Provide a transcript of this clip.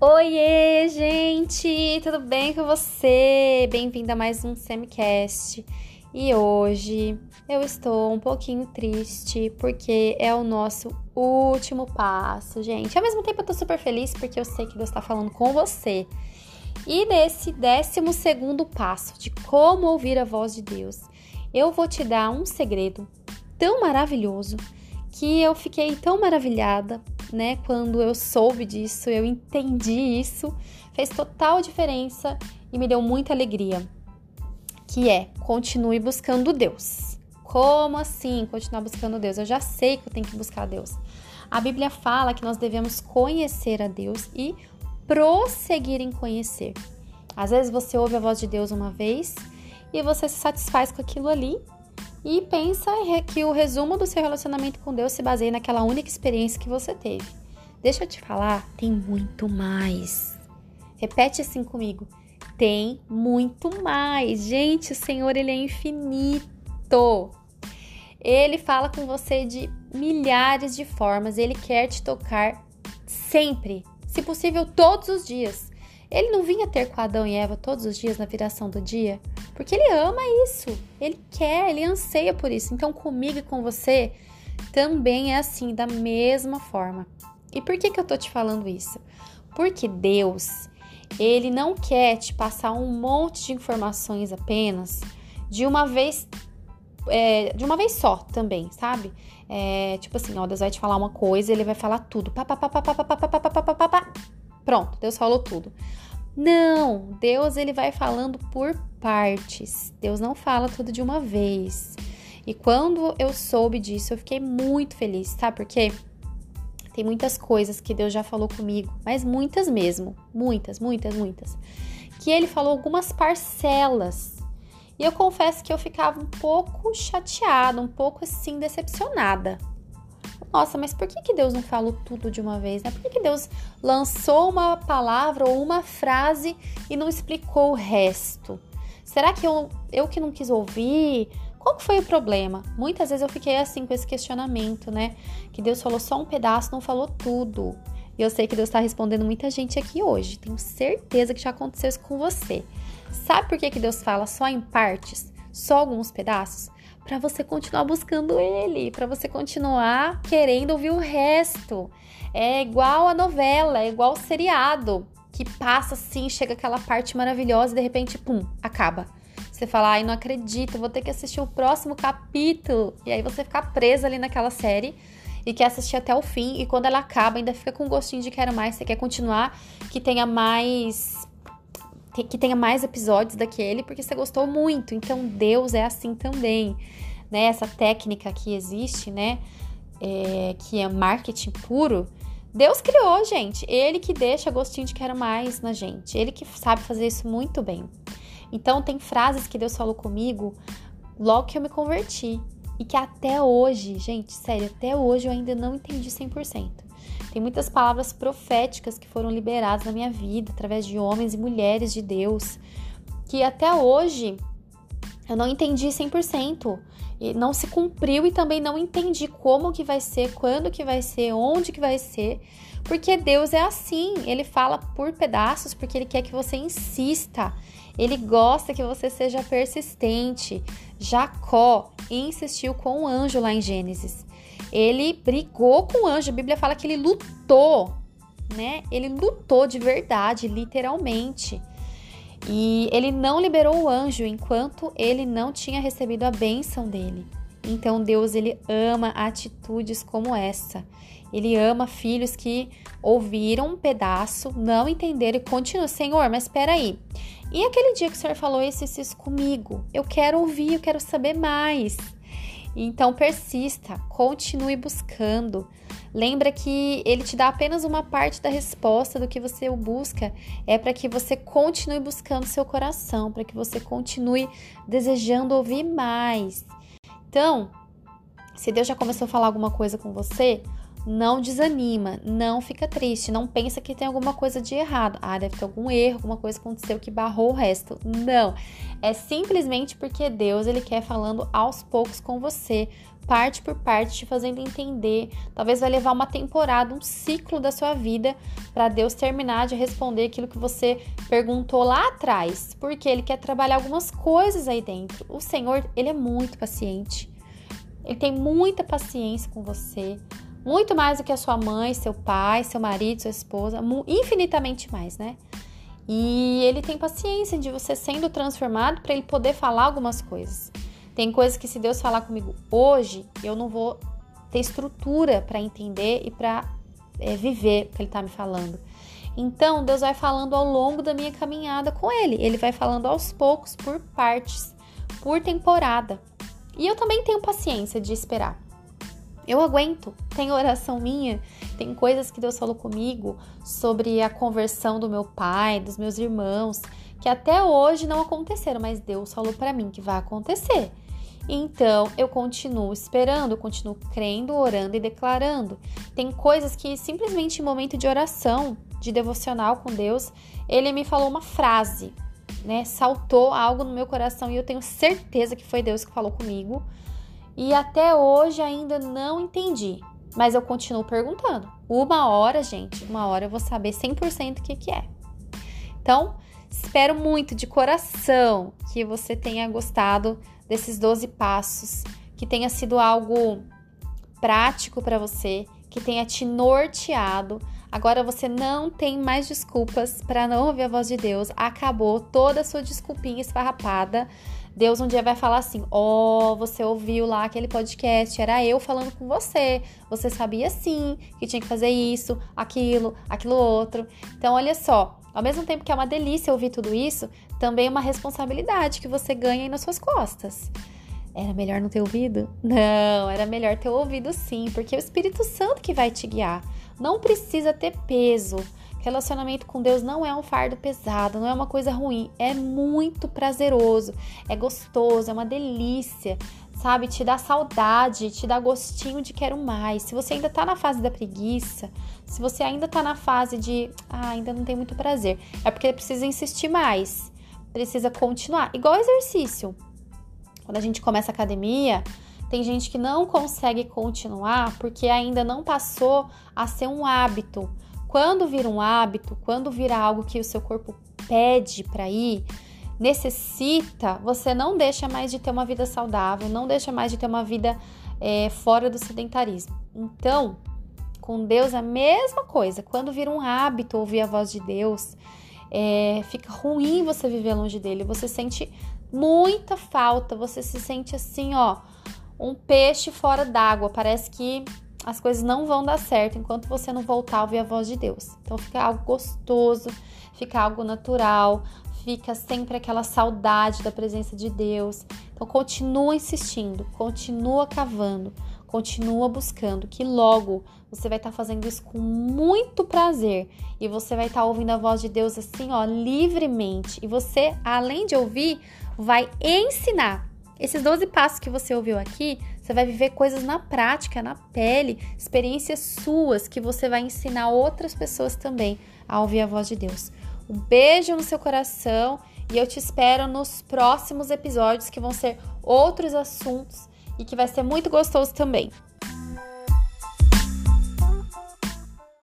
Oiê, gente! Tudo bem com você? Bem-vindo a mais um Semicast. E hoje eu estou um pouquinho triste porque é o nosso último passo, gente. Ao mesmo tempo eu tô super feliz porque eu sei que Deus está falando com você. E nesse décimo segundo passo de como ouvir a voz de Deus, eu vou te dar um segredo tão maravilhoso que eu fiquei tão maravilhada né? Quando eu soube disso, eu entendi isso, fez total diferença e me deu muita alegria. Que é, continue buscando Deus. Como assim continuar buscando Deus? Eu já sei que eu tenho que buscar Deus. A Bíblia fala que nós devemos conhecer a Deus e prosseguir em conhecer. Às vezes você ouve a voz de Deus uma vez e você se satisfaz com aquilo ali e pensa que o resumo do seu relacionamento com Deus se baseia naquela única experiência que você teve. Deixa eu te falar, tem muito mais. Repete assim comigo. Tem muito mais. Gente, o Senhor ele é infinito. Ele fala com você de milhares de formas, ele quer te tocar sempre, se possível todos os dias. Ele não vinha ter com Adão e Eva todos os dias na viração do dia, porque ele ama isso, ele quer, ele anseia por isso. Então, comigo e com você também é assim, da mesma forma. E por que, que eu tô te falando isso? Porque Deus, ele não quer te passar um monte de informações apenas de uma vez é, de uma vez só também, sabe? É, tipo assim, ó, Deus vai te falar uma coisa, ele vai falar tudo. Pá, pá, pá, pá, pá, pá, pá, pá, pá, pá, pá, pá. Pronto, Deus falou tudo. Não, Deus ele vai falando por partes. Deus não fala tudo de uma vez. E quando eu soube disso, eu fiquei muito feliz, sabe por quê? Tem muitas coisas que Deus já falou comigo, mas muitas mesmo, muitas, muitas, muitas. Que ele falou algumas parcelas. E eu confesso que eu ficava um pouco chateada, um pouco assim decepcionada nossa, mas por que, que Deus não falou tudo de uma vez? Né? Por que, que Deus lançou uma palavra ou uma frase e não explicou o resto? Será que eu, eu que não quis ouvir? Qual foi o problema? Muitas vezes eu fiquei assim com esse questionamento, né? Que Deus falou só um pedaço, não falou tudo. E eu sei que Deus está respondendo muita gente aqui hoje. Tenho certeza que já aconteceu isso com você. Sabe por que, que Deus fala só em partes? Só alguns pedaços? Para você continuar buscando ele, para você continuar querendo ouvir o resto. É igual a novela, é igual o seriado, que passa assim, chega aquela parte maravilhosa e de repente, pum, acaba. Você fala, ai, não acredito, vou ter que assistir o próximo capítulo. E aí você fica presa ali naquela série e quer assistir até o fim. E quando ela acaba, ainda fica com um gostinho de quero mais, você quer continuar, que tenha mais que tenha mais episódios daquele, porque você gostou muito. Então, Deus é assim também, né? Essa técnica que existe, né? É, que é marketing puro. Deus criou, gente. Ele que deixa gostinho de quero mais na gente. Ele que sabe fazer isso muito bem. Então, tem frases que Deus falou comigo logo que eu me converti. E que até hoje, gente, sério, até hoje eu ainda não entendi 100%. Tem muitas palavras proféticas que foram liberadas na minha vida através de homens e mulheres de Deus, que até hoje eu não entendi 100%. E não se cumpriu e também não entendi como que vai ser, quando que vai ser, onde que vai ser. Porque Deus é assim, ele fala por pedaços porque ele quer que você insista. Ele gosta que você seja persistente. Jacó insistiu com o anjo lá em Gênesis ele brigou com o anjo. A Bíblia fala que ele lutou, né? Ele lutou de verdade, literalmente. E ele não liberou o anjo enquanto ele não tinha recebido a bênção dele. Então Deus ele ama atitudes como essa. Ele ama filhos que ouviram um pedaço, não entenderam e continuam, Senhor, mas espera aí. E aquele dia que o Senhor falou isso, isso comigo? Eu quero ouvir, eu quero saber mais. Então persista, continue buscando. Lembra que ele te dá apenas uma parte da resposta do que você busca, é para que você continue buscando seu coração, para que você continue desejando ouvir mais. Então, se Deus já começou a falar alguma coisa com você, não desanima, não fica triste, não pensa que tem alguma coisa de errado. Ah, deve ter algum erro, alguma coisa aconteceu que barrou o resto. Não. É simplesmente porque Deus ele quer falando aos poucos com você, parte por parte, te fazendo entender. Talvez vai levar uma temporada, um ciclo da sua vida para Deus terminar de responder aquilo que você perguntou lá atrás, porque ele quer trabalhar algumas coisas aí dentro. O Senhor, ele é muito paciente. Ele tem muita paciência com você muito mais do que a sua mãe, seu pai, seu marido, sua esposa, infinitamente mais, né? E ele tem paciência de você sendo transformado para ele poder falar algumas coisas. Tem coisas que se Deus falar comigo hoje, eu não vou ter estrutura para entender e para é, viver o que ele está me falando. Então, Deus vai falando ao longo da minha caminhada com ele. Ele vai falando aos poucos, por partes, por temporada. E eu também tenho paciência de esperar. Eu aguento. Tem oração minha, tem coisas que Deus falou comigo sobre a conversão do meu pai, dos meus irmãos, que até hoje não aconteceram, mas Deus falou para mim que vai acontecer. Então, eu continuo esperando, eu continuo crendo, orando e declarando. Tem coisas que simplesmente em momento de oração, de devocional com Deus, ele me falou uma frase, né? Saltou algo no meu coração e eu tenho certeza que foi Deus que falou comigo e até hoje ainda não entendi, mas eu continuo perguntando. Uma hora, gente, uma hora eu vou saber 100% o que, que é. Então, espero muito de coração que você tenha gostado desses 12 passos, que tenha sido algo prático para você, que tenha te norteado. Agora você não tem mais desculpas para não ouvir a voz de Deus. Acabou toda a sua desculpinha esfarrapada. Deus um dia vai falar assim: Ó, oh, você ouviu lá aquele podcast, era eu falando com você. Você sabia sim que tinha que fazer isso, aquilo, aquilo outro. Então, olha só, ao mesmo tempo que é uma delícia ouvir tudo isso, também é uma responsabilidade que você ganha aí nas suas costas. Era melhor não ter ouvido? Não, era melhor ter ouvido sim, porque é o Espírito Santo que vai te guiar. Não precisa ter peso. Relacionamento com Deus não é um fardo pesado, não é uma coisa ruim, é muito prazeroso, é gostoso, é uma delícia, sabe? Te dá saudade, te dá gostinho de quero mais. Se você ainda tá na fase da preguiça, se você ainda tá na fase de, ah, ainda não tem muito prazer, é porque precisa insistir mais, precisa continuar. Igual exercício. Quando a gente começa a academia, tem gente que não consegue continuar porque ainda não passou a ser um hábito. Quando vira um hábito, quando vira algo que o seu corpo pede para ir, necessita, você não deixa mais de ter uma vida saudável, não deixa mais de ter uma vida é, fora do sedentarismo. Então, com Deus é a mesma coisa. Quando vira um hábito ouvir a voz de Deus, é, fica ruim você viver longe dele. Você sente muita falta, você se sente assim, ó, um peixe fora d'água. Parece que as coisas não vão dar certo enquanto você não voltar a ouvir a voz de Deus. Então fica algo gostoso, fica algo natural, fica sempre aquela saudade da presença de Deus. Então continua insistindo, continua cavando, continua buscando, que logo você vai estar tá fazendo isso com muito prazer e você vai estar tá ouvindo a voz de Deus assim, ó, livremente. E você, além de ouvir, vai ensinar. Esses 12 passos que você ouviu aqui você vai viver coisas na prática, na pele, experiências suas que você vai ensinar outras pessoas também a ouvir a voz de Deus. Um beijo no seu coração e eu te espero nos próximos episódios que vão ser outros assuntos e que vai ser muito gostoso também.